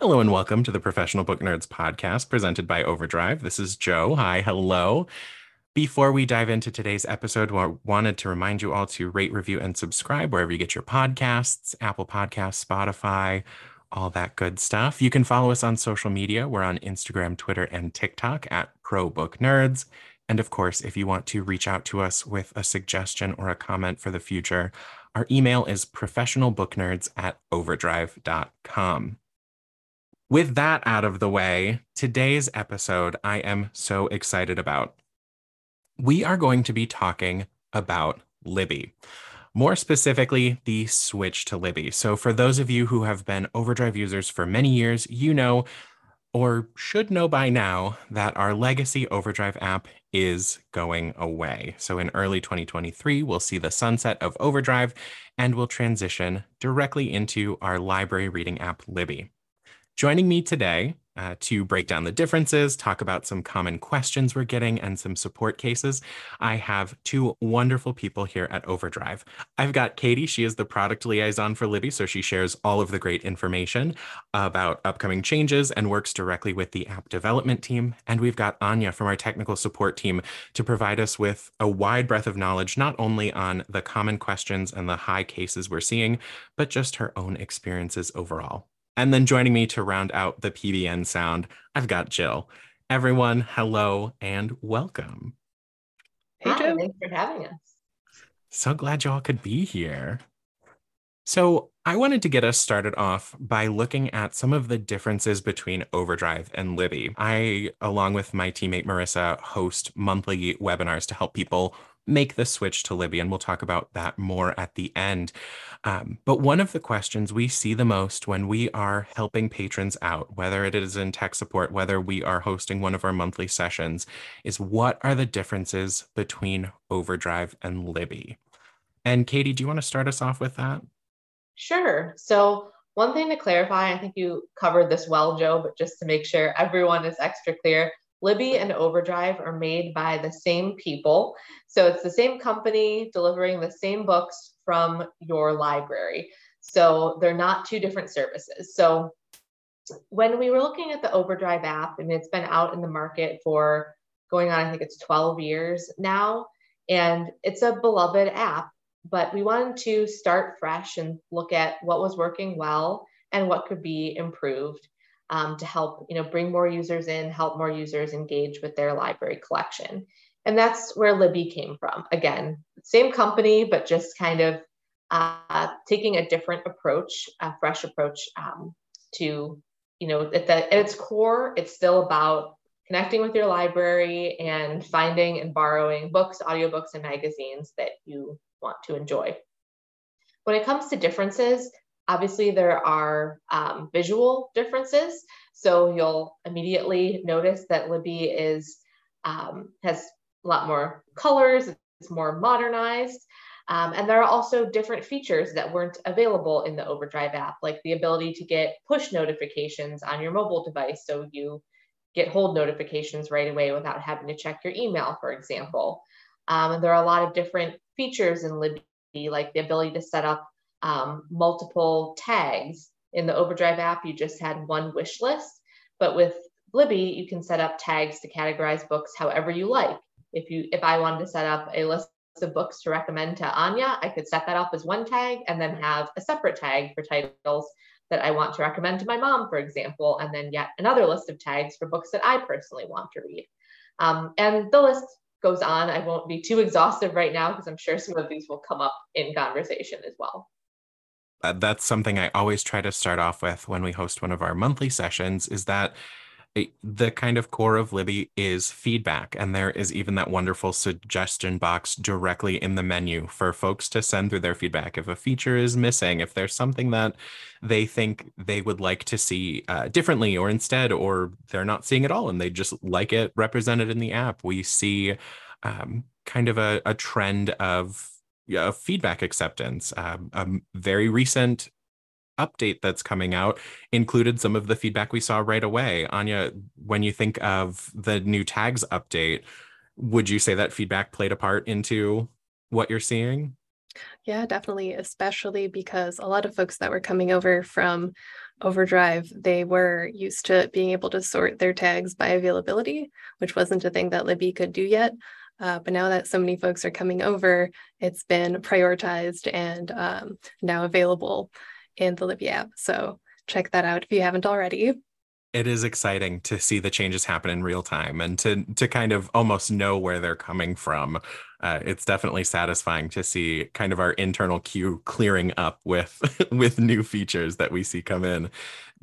Hello and welcome to the Professional Book Nerds podcast presented by Overdrive. This is Joe. Hi, hello. Before we dive into today's episode, I wanted to remind you all to rate, review, and subscribe wherever you get your podcasts Apple Podcasts, Spotify, all that good stuff. You can follow us on social media. We're on Instagram, Twitter, and TikTok at Pro Book Nerds. And of course, if you want to reach out to us with a suggestion or a comment for the future, our email is professionalbooknerds at overdrive.com. With that out of the way, today's episode I am so excited about. We are going to be talking about Libby. More specifically, the switch to Libby. So, for those of you who have been Overdrive users for many years, you know or should know by now that our legacy Overdrive app is going away. So, in early 2023, we'll see the sunset of Overdrive and we'll transition directly into our library reading app, Libby. Joining me today uh, to break down the differences, talk about some common questions we're getting, and some support cases, I have two wonderful people here at Overdrive. I've got Katie. She is the product liaison for Libby, so she shares all of the great information about upcoming changes and works directly with the app development team. And we've got Anya from our technical support team to provide us with a wide breadth of knowledge, not only on the common questions and the high cases we're seeing, but just her own experiences overall. And then joining me to round out the PBN sound, I've got Jill. Everyone, hello and welcome. Hey, Hi, Thanks for having us. So glad y'all could be here. So, I wanted to get us started off by looking at some of the differences between Overdrive and Libby. I, along with my teammate Marissa, host monthly webinars to help people make the switch to Libby, and we'll talk about that more at the end. Um, but one of the questions we see the most when we are helping patrons out, whether it is in tech support, whether we are hosting one of our monthly sessions, is what are the differences between Overdrive and Libby? And Katie, do you want to start us off with that? Sure. So, one thing to clarify, I think you covered this well, Joe, but just to make sure everyone is extra clear, Libby and Overdrive are made by the same people. So it's the same company delivering the same books from your library. So they're not two different services. So when we were looking at the Overdrive app, and it's been out in the market for going on, I think it's 12 years now, and it's a beloved app, but we wanted to start fresh and look at what was working well and what could be improved um, to help you know bring more users in help more users engage with their library collection. And that's where libby came from. Again same company but just kind of uh, taking a different approach a fresh approach um, to you know at, the, at its core it's still about connecting with your library and finding and borrowing books audiobooks and magazines that you want to enjoy. When it comes to differences Obviously, there are um, visual differences. So you'll immediately notice that Libby is um, has a lot more colors, it's more modernized. Um, and there are also different features that weren't available in the Overdrive app, like the ability to get push notifications on your mobile device. So you get hold notifications right away without having to check your email, for example. Um, and there are a lot of different features in Libby, like the ability to set up um, multiple tags. In the Overdrive app, you just had one wish list, but with Libby, you can set up tags to categorize books however you like. If you, if I wanted to set up a list of books to recommend to Anya, I could set that up as one tag and then have a separate tag for titles that I want to recommend to my mom, for example, and then yet another list of tags for books that I personally want to read. Um, and the list goes on. I won't be too exhaustive right now because I'm sure some of these will come up in conversation as well. Uh, that's something I always try to start off with when we host one of our monthly sessions is that the kind of core of Libby is feedback. And there is even that wonderful suggestion box directly in the menu for folks to send through their feedback. If a feature is missing, if there's something that they think they would like to see uh, differently or instead, or they're not seeing it all and they just like it represented in the app, we see um, kind of a, a trend of yeah, feedback acceptance. Um, a very recent update that's coming out included some of the feedback we saw right away. Anya, when you think of the new tags update, would you say that feedback played a part into what you're seeing? Yeah, definitely, especially because a lot of folks that were coming over from Overdrive, they were used to being able to sort their tags by availability, which wasn't a thing that Libby could do yet. Uh, but now that so many folks are coming over, it's been prioritized and um, now available in the Libby app. So check that out if you haven't already. It is exciting to see the changes happen in real time and to to kind of almost know where they're coming from. Uh, it's definitely satisfying to see kind of our internal queue clearing up with with new features that we see come in.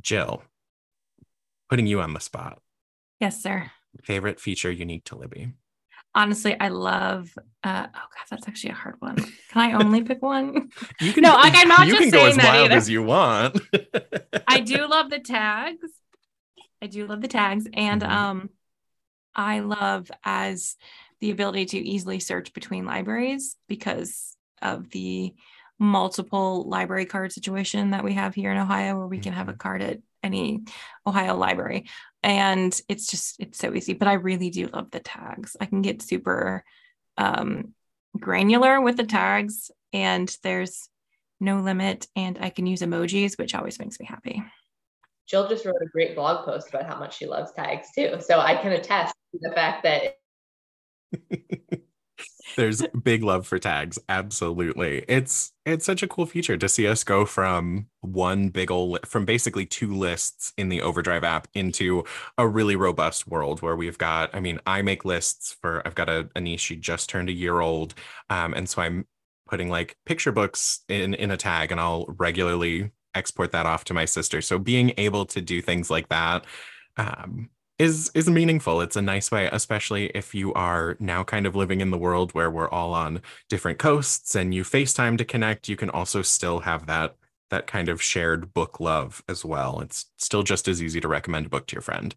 Jill, putting you on the spot. Yes, sir. Favorite feature unique to Libby? Honestly, I love. Uh, oh god, that's actually a hard one. Can I only pick one? You can. No, like I'm not. You just can go as wild as you want. I do love the tags. I do love the tags, and mm-hmm. um, I love as the ability to easily search between libraries because of the multiple library card situation that we have here in Ohio, where we can have a mm-hmm. card at any Ohio library and it's just it's so easy but i really do love the tags. I can get super um, granular with the tags and there's no limit and i can use emojis which always makes me happy. Jill just wrote a great blog post about how much she loves tags too. So i can attest to the fact that there's big love for tags absolutely. It's it's such a cool feature to see us go from one big old from basically two lists in the overdrive app into a really robust world where we've got i mean i make lists for i've got a, a niece she just turned a year old um, and so i'm putting like picture books in in a tag and i'll regularly export that off to my sister. So being able to do things like that um, is is meaningful. It's a nice way, especially if you are now kind of living in the world where we're all on different coasts and you FaceTime to connect, you can also still have that that kind of shared book love as well. It's still just as easy to recommend a book to your friend.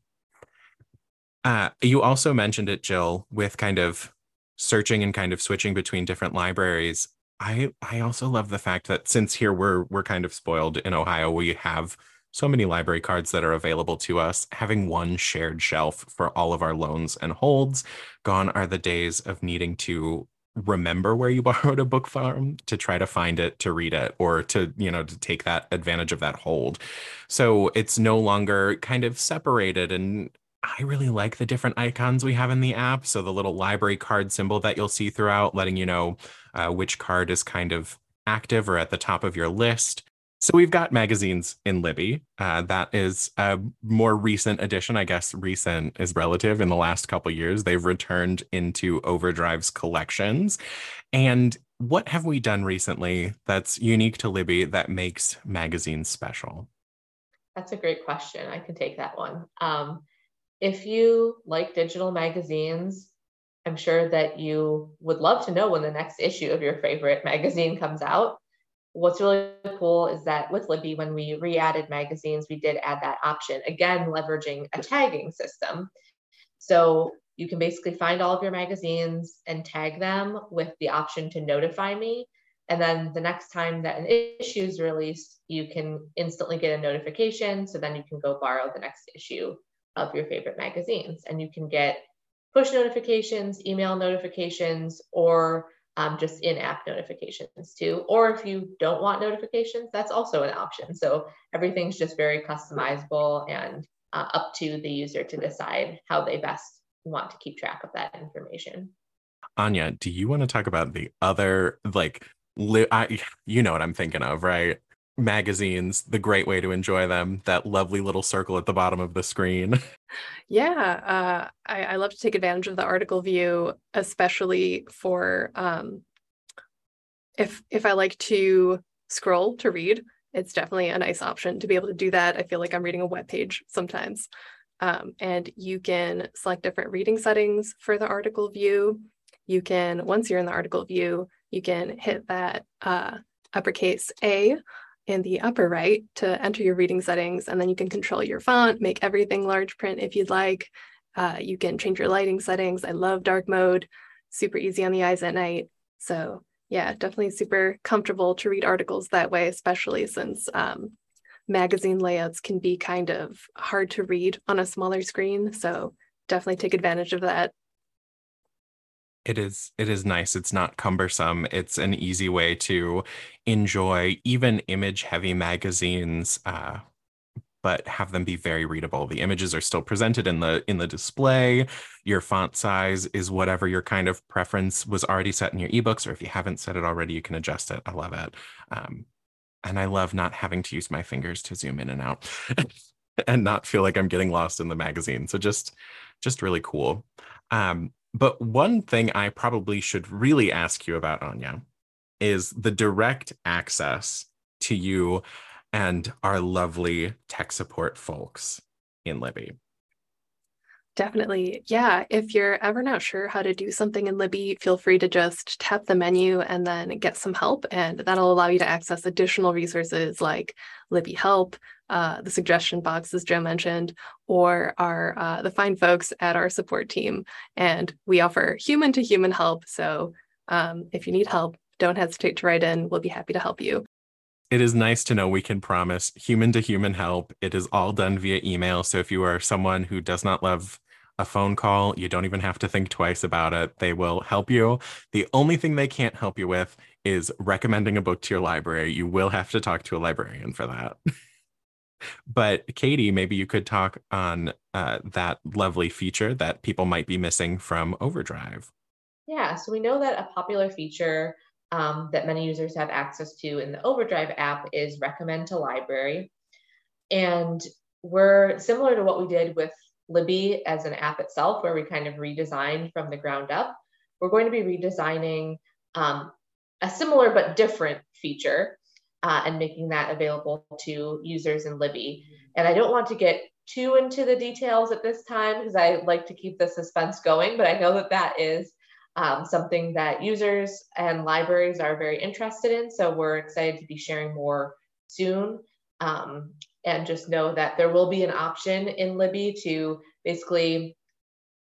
Uh, you also mentioned it, Jill, with kind of searching and kind of switching between different libraries. I I also love the fact that since here we're we're kind of spoiled in Ohio, we have so many library cards that are available to us, having one shared shelf for all of our loans and holds. Gone are the days of needing to remember where you borrowed a book from to try to find it to read it or to you know to take that advantage of that hold so it's no longer kind of separated and I really like the different icons we have in the app. So the little library card symbol that you'll see throughout, letting you know uh, which card is kind of active or at the top of your list. So we've got magazines in Libby. Uh, that is a more recent addition. I guess recent is relative. In the last couple years, they've returned into Overdrive's collections. And what have we done recently that's unique to Libby that makes magazines special? That's a great question. I can take that one. Um, if you like digital magazines, I'm sure that you would love to know when the next issue of your favorite magazine comes out what's really cool is that with Libby, when we re-added magazines, we did add that option, again, leveraging a tagging system. So you can basically find all of your magazines and tag them with the option to notify me. And then the next time that an issue is released, you can instantly get a notification. So then you can go borrow the next issue of your favorite magazines. And you can get push notifications, email notifications, or um, just in-app notifications too. Or if you don't want notifications, that's also an option. So everything's just very customizable and uh, up to the user to decide how they best want to keep track of that information. Anya, do you want to talk about the other like li- I, you know what I'm thinking of, right? Magazines, the great way to enjoy them, that lovely little circle at the bottom of the screen. Yeah, uh, I, I, love to take advantage of the article view, especially for um, if if I like to scroll to read, it's definitely a nice option to be able to do that. I feel like I'm reading a web page sometimes. Um, and you can select different reading settings for the article view. You can, once you're in the article view, you can hit that uh, uppercase A in the upper right to enter your reading settings, and then you can control your font, make everything large print if you'd like. Uh, you can change your lighting settings. I love dark mode, super easy on the eyes at night. So yeah, definitely super comfortable to read articles that way, especially since um, magazine layouts can be kind of hard to read on a smaller screen. So definitely take advantage of that. It is it is nice. It's not cumbersome. It's an easy way to enjoy even image heavy magazines uh, but have them be very readable. The images are still presented in the in the display. Your font size is whatever your kind of preference was already set in your ebooks, or if you haven't set it already, you can adjust it. I love it. Um, and I love not having to use my fingers to zoom in and out and not feel like I'm getting lost in the magazine. So just just really cool. Um, but one thing I probably should really ask you about, Anya, is the direct access to you and our lovely tech support folks in Libby. Definitely. Yeah. If you're ever not sure how to do something in Libby, feel free to just tap the menu and then get some help. And that'll allow you to access additional resources like Libby Help, uh, the suggestion box, as Joe mentioned, or our uh, the fine folks at our support team. And we offer human to human help. So um, if you need help, don't hesitate to write in. We'll be happy to help you it is nice to know we can promise human to human help. It is all done via email. So if you are someone who does not love a phone call, you don't even have to think twice about it. They will help you. The only thing they can't help you with is recommending a book to your library. You will have to talk to a librarian for that. but Katie, maybe you could talk on uh, that lovely feature that people might be missing from Overdrive. Yeah, so we know that a popular feature um, that many users have access to in the Overdrive app is recommend to library. And we're similar to what we did with Libby as an app itself, where we kind of redesigned from the ground up. We're going to be redesigning um, a similar but different feature uh, and making that available to users in Libby. And I don't want to get too into the details at this time because I like to keep the suspense going, but I know that that is um, something that users and libraries are very interested in. So we're excited to be sharing more soon. Um, and just know that there will be an option in Libby to basically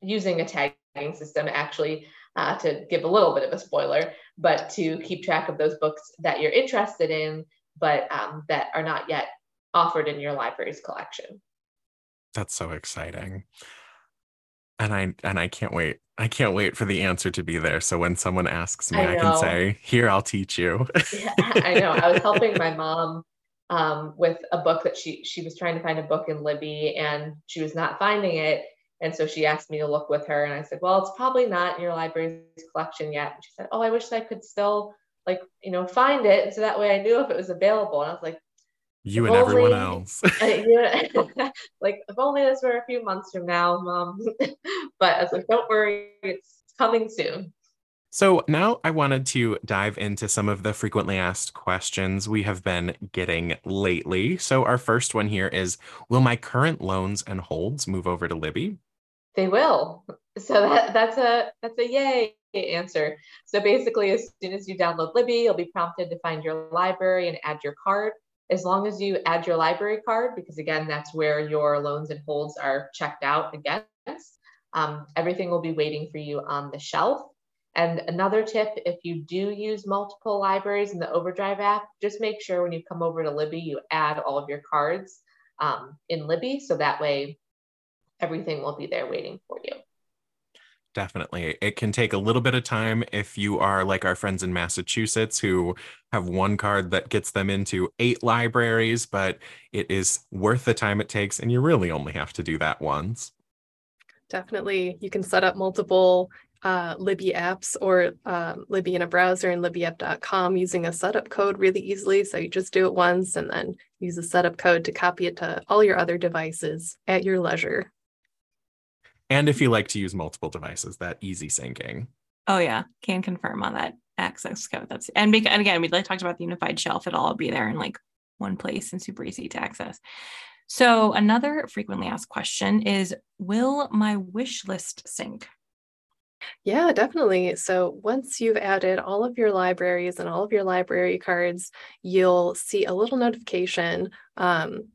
using a tagging system actually uh, to give a little bit of a spoiler, but to keep track of those books that you're interested in, but um, that are not yet offered in your library's collection. That's so exciting. And I and I can't wait I can't wait for the answer to be there. So when someone asks me, I, I can say, "Here, I'll teach you." yeah, I know. I was helping my mom um, with a book that she she was trying to find a book in Libby, and she was not finding it. And so she asked me to look with her, and I said, "Well, it's probably not in your library's collection yet." And she said, "Oh, I wish I could still like you know find it, so that way I knew if it was available." And I was like, you and only, everyone else. like if only this were a few months from now, mom. but I was like, don't worry, it's coming soon. So now I wanted to dive into some of the frequently asked questions we have been getting lately. So our first one here is Will my current loans and holds move over to Libby? They will. So that, that's a that's a yay answer. So basically, as soon as you download Libby, you'll be prompted to find your library and add your card as long as you add your library card, because again, that's where your loans and holds are checked out against, um, everything will be waiting for you on the shelf. And another tip, if you do use multiple libraries in the Overdrive app, just make sure when you come over to Libby, you add all of your cards um, in Libby. So that way everything will be there waiting for you. Definitely. It can take a little bit of time if you are like our friends in Massachusetts who have one card that gets them into eight libraries, but it is worth the time it takes. And you really only have to do that once. Definitely. You can set up multiple uh, Libby apps or um, Libby in a browser and libbyapp.com using a setup code really easily. So you just do it once and then use a setup code to copy it to all your other devices at your leisure. And if you like to use multiple devices, that easy syncing. Oh, yeah. Can confirm on that. access code. That's and, because, and again, we like talked about the unified shelf. It'll all be there in like one place and super easy to access. So another frequently asked question is, will my wish list sync? Yeah, definitely. So once you've added all of your libraries and all of your library cards, you'll see a little notification. Um,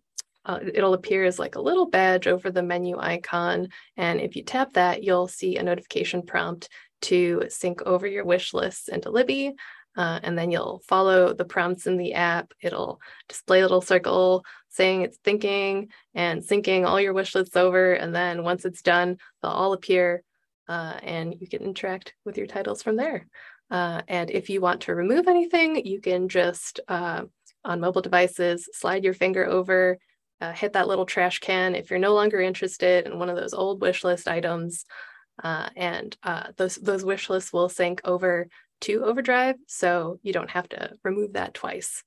uh, it'll appear as like a little badge over the menu icon. And if you tap that, you'll see a notification prompt to sync over your wish lists into Libby. Uh, and then you'll follow the prompts in the app. It'll display a little circle saying it's thinking and syncing all your wish lists over. And then once it's done, they'll all appear uh, and you can interact with your titles from there. Uh, and if you want to remove anything, you can just uh, on mobile devices slide your finger over, uh, hit that little trash can if you're no longer interested in one of those old wish list items. Uh, and uh, those those wish lists will sync over to Overdrive, so you don't have to remove that twice.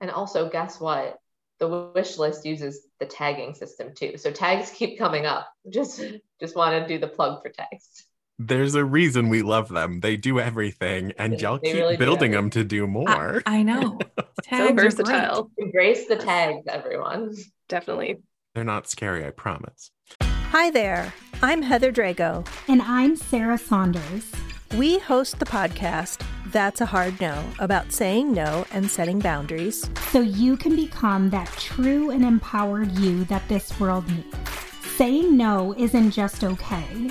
And also, guess what? The wish list uses the tagging system too. So tags keep coming up. Just just want to do the plug for tags. There's a reason we love them. They do everything, and y'all keep really building them to do more. I, I know. so versatile. Embrace the tags, everyone. Definitely. They're not scary, I promise. Hi there. I'm Heather Drago. And I'm Sarah Saunders. We host the podcast That's a Hard No about saying no and setting boundaries. So you can become that true and empowered you that this world needs. Saying no isn't just okay,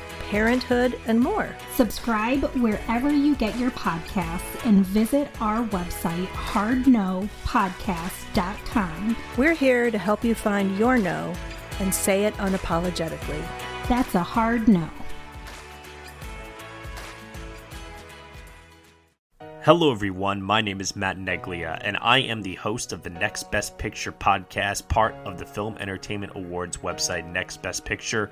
parenthood, and more. Subscribe wherever you get your podcasts and visit our website, hardnopodcast.com. We're here to help you find your no and say it unapologetically. That's a hard no. Hello, everyone. My name is Matt Neglia, and I am the host of the Next Best Picture podcast, part of the Film Entertainment Awards website, Next Best Picture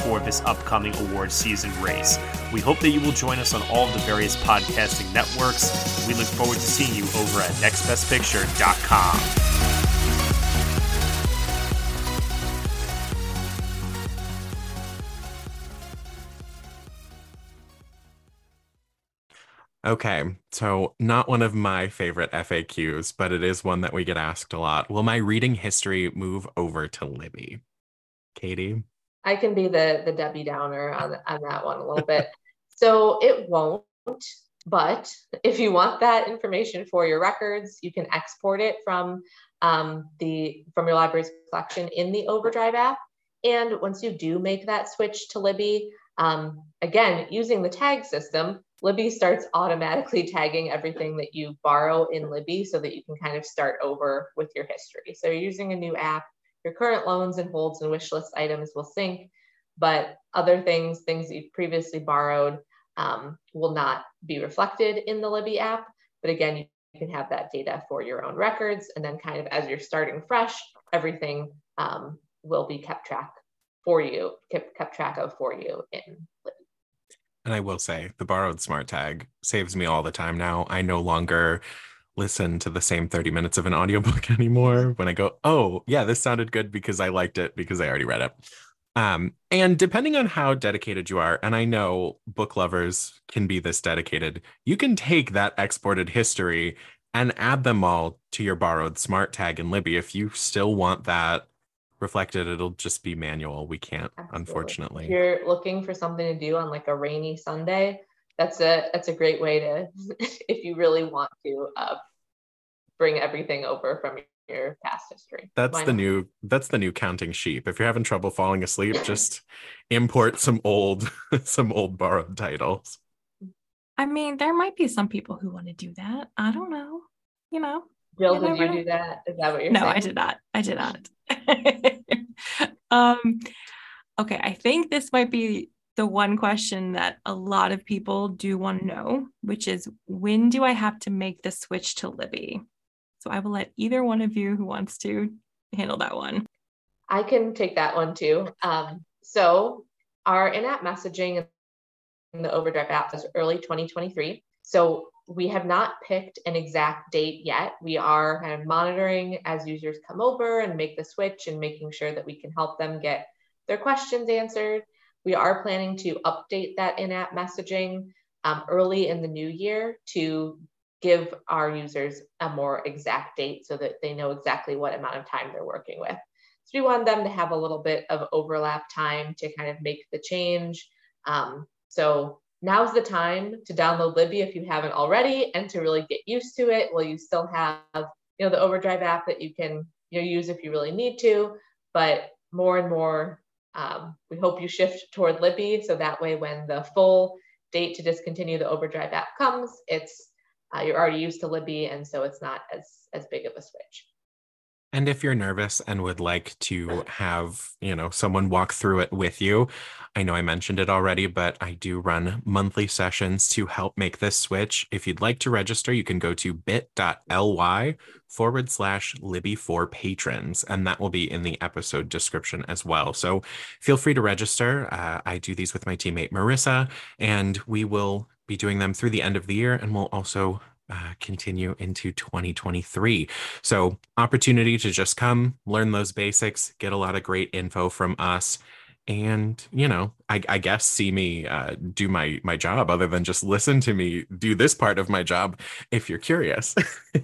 for this upcoming award season race. We hope that you will join us on all of the various podcasting networks. We look forward to seeing you over at nextbestpicture.com. Okay, so not one of my favorite FAQs, but it is one that we get asked a lot. Will my reading history move over to Libby? Katie? I can be the the Debbie Downer on on that one a little bit. So it won't, but if you want that information for your records, you can export it from um, the from your library's collection in the Overdrive app. And once you do make that switch to Libby, um, again using the tag system, Libby starts automatically tagging everything that you borrow in Libby so that you can kind of start over with your history. So you're using a new app your current loans and holds and wish list items will sync, but other things, things that you've previously borrowed, um, will not be reflected in the Libby app. But again, you can have that data for your own records. And then kind of as you're starting fresh, everything um, will be kept track for you, kept, kept track of for you in Libby. And I will say the borrowed smart tag saves me all the time now. I no longer listen to the same 30 minutes of an audiobook anymore when I go, oh, yeah, this sounded good because I liked it because I already read it. Um, and depending on how dedicated you are, and I know book lovers can be this dedicated, you can take that exported history and add them all to your borrowed smart tag in Libby. If you still want that reflected, it'll just be manual. We can't, Absolutely. unfortunately. If you're looking for something to do on like a rainy Sunday, that's a that's a great way to if you really want to uh, bring everything over from your past history. That's the new that's the new counting sheep. If you're having trouble falling asleep, just import some old some old borrowed titles. I mean, there might be some people who want to do that. I don't know. You know. Jill, You did never you do that? Is that what you're saying? no, saying? I did not. I did not. um okay, I think this might be the one question that a lot of people do want to know, which is when do I have to make the switch to Libby? So I will let either one of you who wants to handle that one. I can take that one too. Um, so our in-app messaging in the Overdrive app is early 2023. So we have not picked an exact date yet. We are kind of monitoring as users come over and make the switch and making sure that we can help them get their questions answered. We are planning to update that in-app messaging um, early in the new year to give our users a more exact date so that they know exactly what amount of time they're working with. So we want them to have a little bit of overlap time to kind of make the change. Um, so now's the time to download Libby if you haven't already and to really get used to it. Well, you still have, you know, the Overdrive app that you can you know, use if you really need to, but more and more, um, we hope you shift toward Libby so that way when the full date to discontinue the Overdrive app comes, it's uh, you're already used to Libby, and so it's not as as big of a switch. And if you're nervous and would like to have, you know, someone walk through it with you, I know I mentioned it already, but I do run monthly sessions to help make this switch. If you'd like to register, you can go to bit.ly forward slash Libby for patrons, and that will be in the episode description as well. So feel free to register. Uh, I do these with my teammate Marissa, and we will be doing them through the end of the year, and we'll also uh, continue into 2023. So, opportunity to just come, learn those basics, get a lot of great info from us, and you know, I, I guess see me uh, do my my job, other than just listen to me do this part of my job. If you're curious,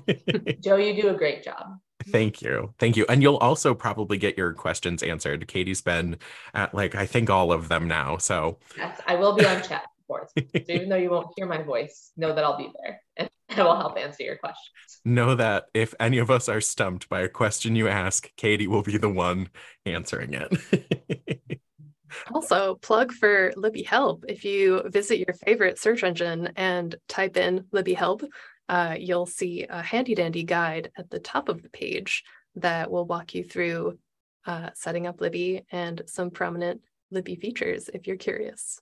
Joe, you do a great job. thank you, thank you, and you'll also probably get your questions answered. Katie's been at like I think all of them now, so Yes, I will be on chat support. So even though you won't hear my voice, know that I'll be there and will help answer your questions. know that if any of us are stumped by a question you ask, Katie will be the one answering it. Also, plug for Libby Help. If you visit your favorite search engine and type in Libby Help, uh, you'll see a handy dandy guide at the top of the page that will walk you through uh, setting up Libby and some prominent Libby features if you're curious.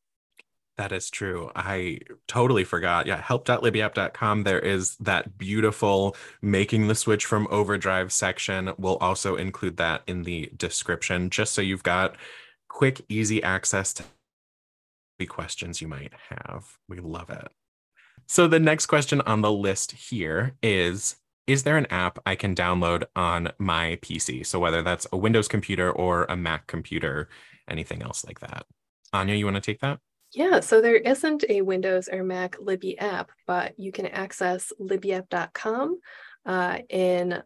That is true. I totally forgot. Yeah, help.libbyapp.com. There is that beautiful making the switch from overdrive section. We'll also include that in the description just so you've got quick, easy access to questions you might have. We love it. So, the next question on the list here is Is there an app I can download on my PC? So, whether that's a Windows computer or a Mac computer, anything else like that. Anya, you want to take that? Yeah, so there isn't a Windows or Mac Libby app, but you can access libbyapp.com uh, in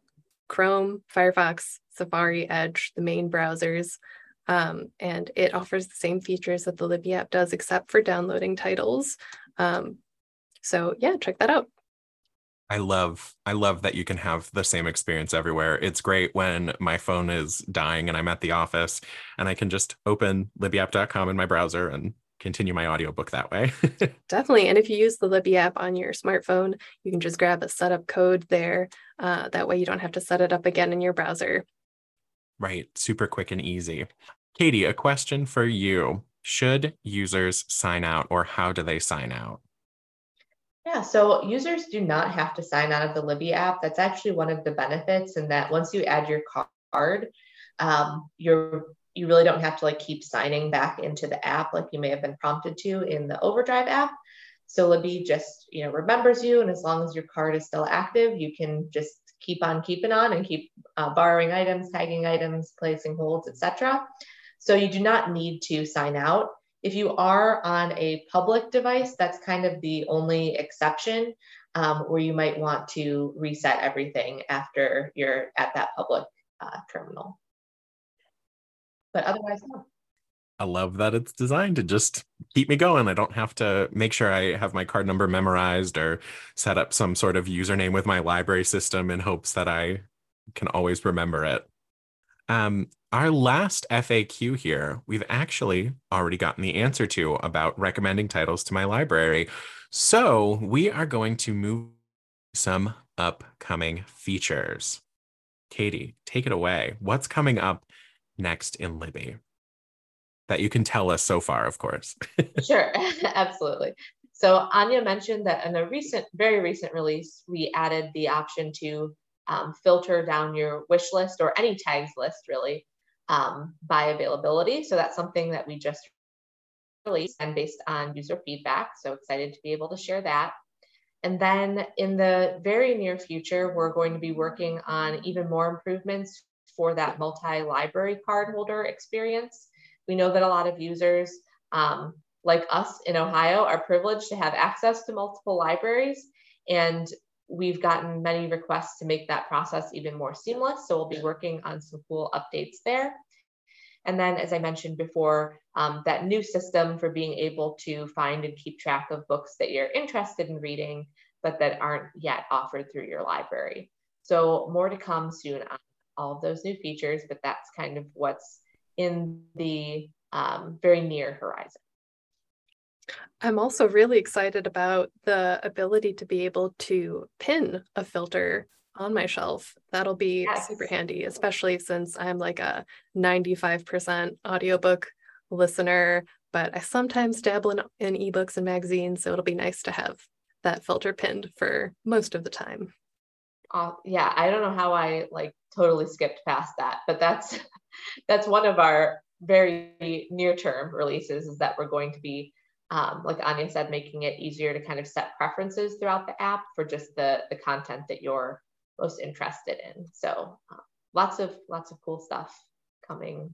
Chrome, Firefox, Safari, Edge, the main browsers. Um, and it offers the same features that the Libby app does, except for downloading titles. Um, so yeah, check that out. I love I love that you can have the same experience everywhere. It's great when my phone is dying and I'm at the office and I can just open libbyapp.com in my browser and continue my audiobook that way. Definitely. And if you use the Libby app on your smartphone, you can just grab a setup code there. Uh, that way you don't have to set it up again in your browser. right, super quick and easy. Katie, a question for you. Should users sign out or how do they sign out? Yeah, so users do not have to sign out of the Libby app. That's actually one of the benefits, in that once you add your card, um, you're you really don't have to like keep signing back into the app like you may have been prompted to in the Overdrive app. So Libby just you know remembers you, and as long as your card is still active, you can just keep on keeping on and keep uh, borrowing items, tagging items, placing holds, etc. So you do not need to sign out. If you are on a public device, that's kind of the only exception um, where you might want to reset everything after you're at that public uh, terminal. But otherwise, no. I love that it's designed to just keep me going. I don't have to make sure I have my card number memorized or set up some sort of username with my library system in hopes that I can always remember it. Um, our last FAQ here, we've actually already gotten the answer to about recommending titles to my library. So we are going to move some upcoming features. Katie, take it away. What's coming up next in Libby? That you can tell us so far, of course. sure, absolutely. So Anya mentioned that in a recent, very recent release, we added the option to um, filter down your wish list or any tags list really um, by availability. So that's something that we just released and based on user feedback. So excited to be able to share that. And then in the very near future, we're going to be working on even more improvements for that multi-library card holder experience. We know that a lot of users, um, like us in Ohio, are privileged to have access to multiple libraries. And we've gotten many requests to make that process even more seamless. So we'll be working on some cool updates there. And then, as I mentioned before, um, that new system for being able to find and keep track of books that you're interested in reading, but that aren't yet offered through your library. So more to come soon on all of those new features, but that's kind of what's in the um, very near horizon. I'm also really excited about the ability to be able to pin a filter on my shelf. That'll be yes. super handy, especially since I'm like a 95% audiobook listener, but I sometimes dabble in, in ebooks and magazines. So it'll be nice to have that filter pinned for most of the time. Uh, yeah, I don't know how I like totally skipped past that, but that's that's one of our very near term releases is that we're going to be um, like Anya said, making it easier to kind of set preferences throughout the app for just the, the content that you're most interested in. So uh, lots of lots of cool stuff coming.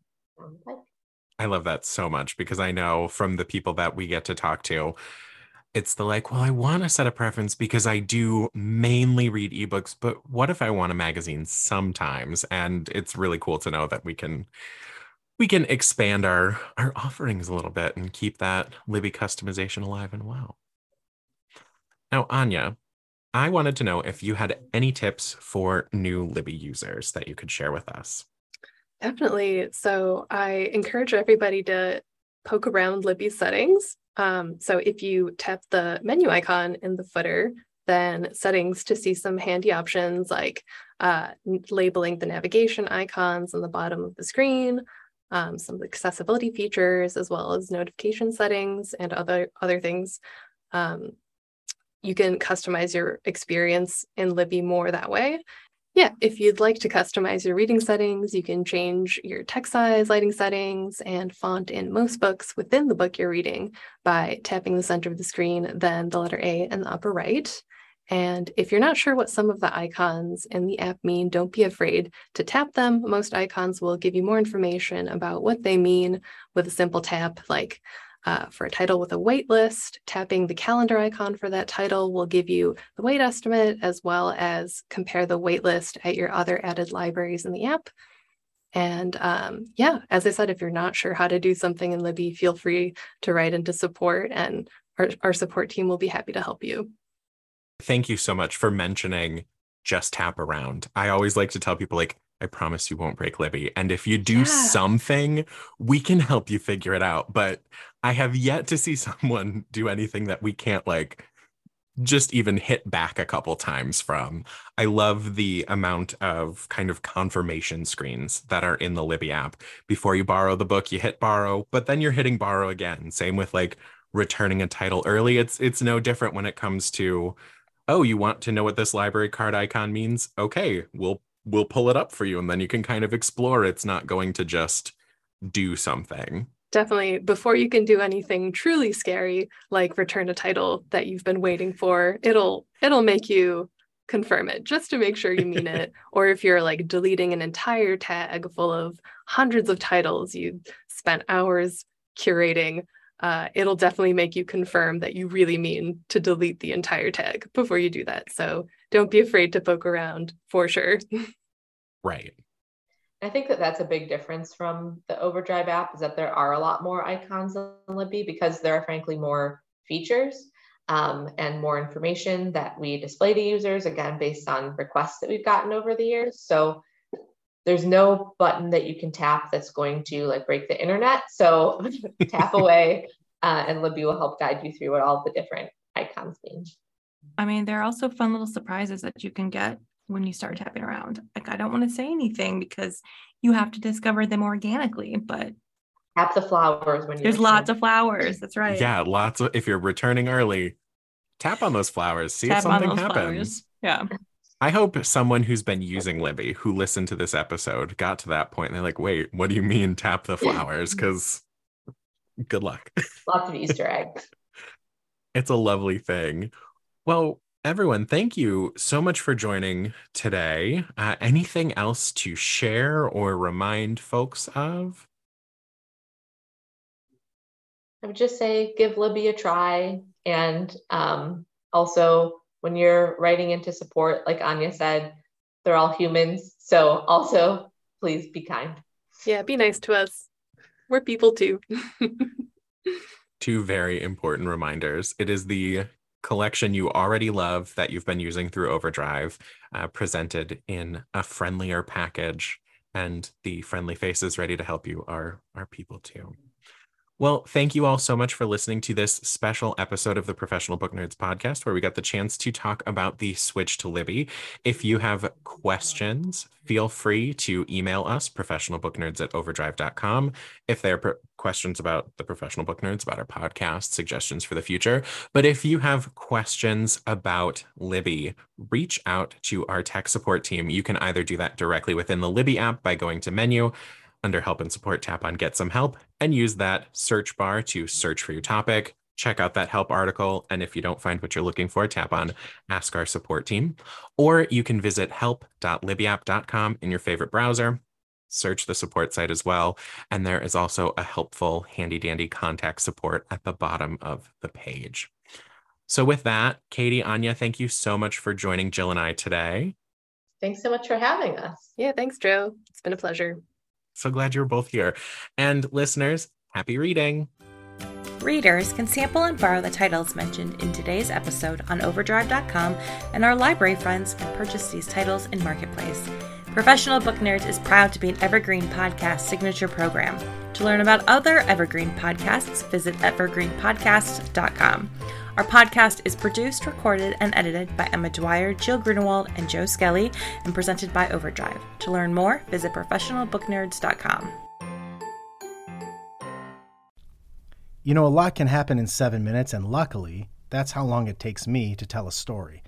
I love that so much because I know from the people that we get to talk to, it's the like, well, I want to set a preference because I do mainly read ebooks, but what if I want a magazine sometimes? And it's really cool to know that we can we can expand our our offerings a little bit and keep that Libby customization alive and well. Now, Anya, I wanted to know if you had any tips for new Libby users that you could share with us. Definitely. So I encourage everybody to poke around Libby settings. Um, so if you tap the menu icon in the footer, then settings to see some handy options like uh, labeling the navigation icons on the bottom of the screen, um, some accessibility features, as well as notification settings and other, other things. Um, you can customize your experience in Libby more that way. Yeah, if you'd like to customize your reading settings, you can change your text size, lighting settings, and font in most books within the book you're reading by tapping the center of the screen, then the letter A in the upper right. And if you're not sure what some of the icons in the app mean, don't be afraid to tap them. Most icons will give you more information about what they mean with a simple tap, like uh, for a title with a wait list, tapping the calendar icon for that title will give you the wait estimate as well as compare the wait list at your other added libraries in the app. And um, yeah, as I said, if you're not sure how to do something in Libby, feel free to write into support and our, our support team will be happy to help you. Thank you so much for mentioning just tap around. I always like to tell people like I promise you won't break Libby. And if you do yeah. something, we can help you figure it out. But I have yet to see someone do anything that we can't like just even hit back a couple times from. I love the amount of kind of confirmation screens that are in the Libby app. Before you borrow the book, you hit borrow, but then you're hitting borrow again. Same with like returning a title early. It's it's no different when it comes to oh, you want to know what this library card icon means? Okay, we'll we'll pull it up for you and then you can kind of explore. It's not going to just do something. Definitely. Before you can do anything truly scary like return a title that you've been waiting for it'll it'll make you confirm it just to make sure you mean it. Or if you're like deleting an entire tag full of hundreds of titles you spent hours curating uh, it'll definitely make you confirm that you really mean to delete the entire tag before you do that. So don't be afraid to poke around for sure. right. I think that that's a big difference from the Overdrive app is that there are a lot more icons in Libby because there are frankly more features um, and more information that we display to users, again, based on requests that we've gotten over the years. So there's no button that you can tap that's going to like break the internet. So tap away uh, and Libby will help guide you through what all the different icons mean. I mean, there are also fun little surprises that you can get when you start tapping around. Like, I don't want to say anything because you have to discover them organically, but tap the flowers when you there's lots of flowers. That's right. Yeah, lots of if you're returning early, tap on those flowers, see tap if something happens. Flowers. Yeah. I hope someone who's been using Libby who listened to this episode got to that point and they're like, wait, what do you mean tap the flowers? Because good luck. Lots of Easter eggs. it's a lovely thing. Well, everyone, thank you so much for joining today. Uh, anything else to share or remind folks of? I would just say give Libby a try. And um, also, when you're writing into support, like Anya said, they're all humans. So also, please be kind. Yeah, be nice to us. We're people too. Two very important reminders. It is the collection you already love that you've been using through Overdrive, uh, presented in a friendlier package. And the friendly faces ready to help you are, are people too. Well, thank you all so much for listening to this special episode of the Professional Book Nerds podcast, where we got the chance to talk about the switch to Libby. If you have questions, feel free to email us, professionalbooknerds at overdrive.com, if there are questions about the Professional Book Nerds, about our podcast, suggestions for the future. But if you have questions about Libby, reach out to our tech support team. You can either do that directly within the Libby app by going to menu under help and support, tap on get some help and use that search bar to search for your topic. Check out that help article. And if you don't find what you're looking for, tap on ask our support team. Or you can visit help.libbyapp.com in your favorite browser. Search the support site as well. And there is also a helpful, handy dandy contact support at the bottom of the page. So, with that, Katie, Anya, thank you so much for joining Jill and I today. Thanks so much for having us. Yeah, thanks, Joe. It's been a pleasure. So glad you're both here. And listeners, happy reading. Readers can sample and borrow the titles mentioned in today's episode on overdrive.com, and our library friends can purchase these titles in Marketplace. Professional Book Nerds is proud to be an Evergreen Podcast signature program. To learn about other Evergreen podcasts, visit evergreenpodcast.com. Our podcast is produced, recorded, and edited by Emma Dwyer, Jill Grunewald, and Joe Skelly, and presented by Overdrive. To learn more, visit professionalbooknerds.com. You know, a lot can happen in seven minutes, and luckily, that's how long it takes me to tell a story.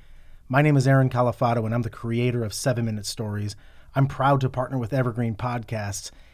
My name is Aaron Califato, and I'm the creator of Seven Minute Stories. I'm proud to partner with Evergreen Podcasts,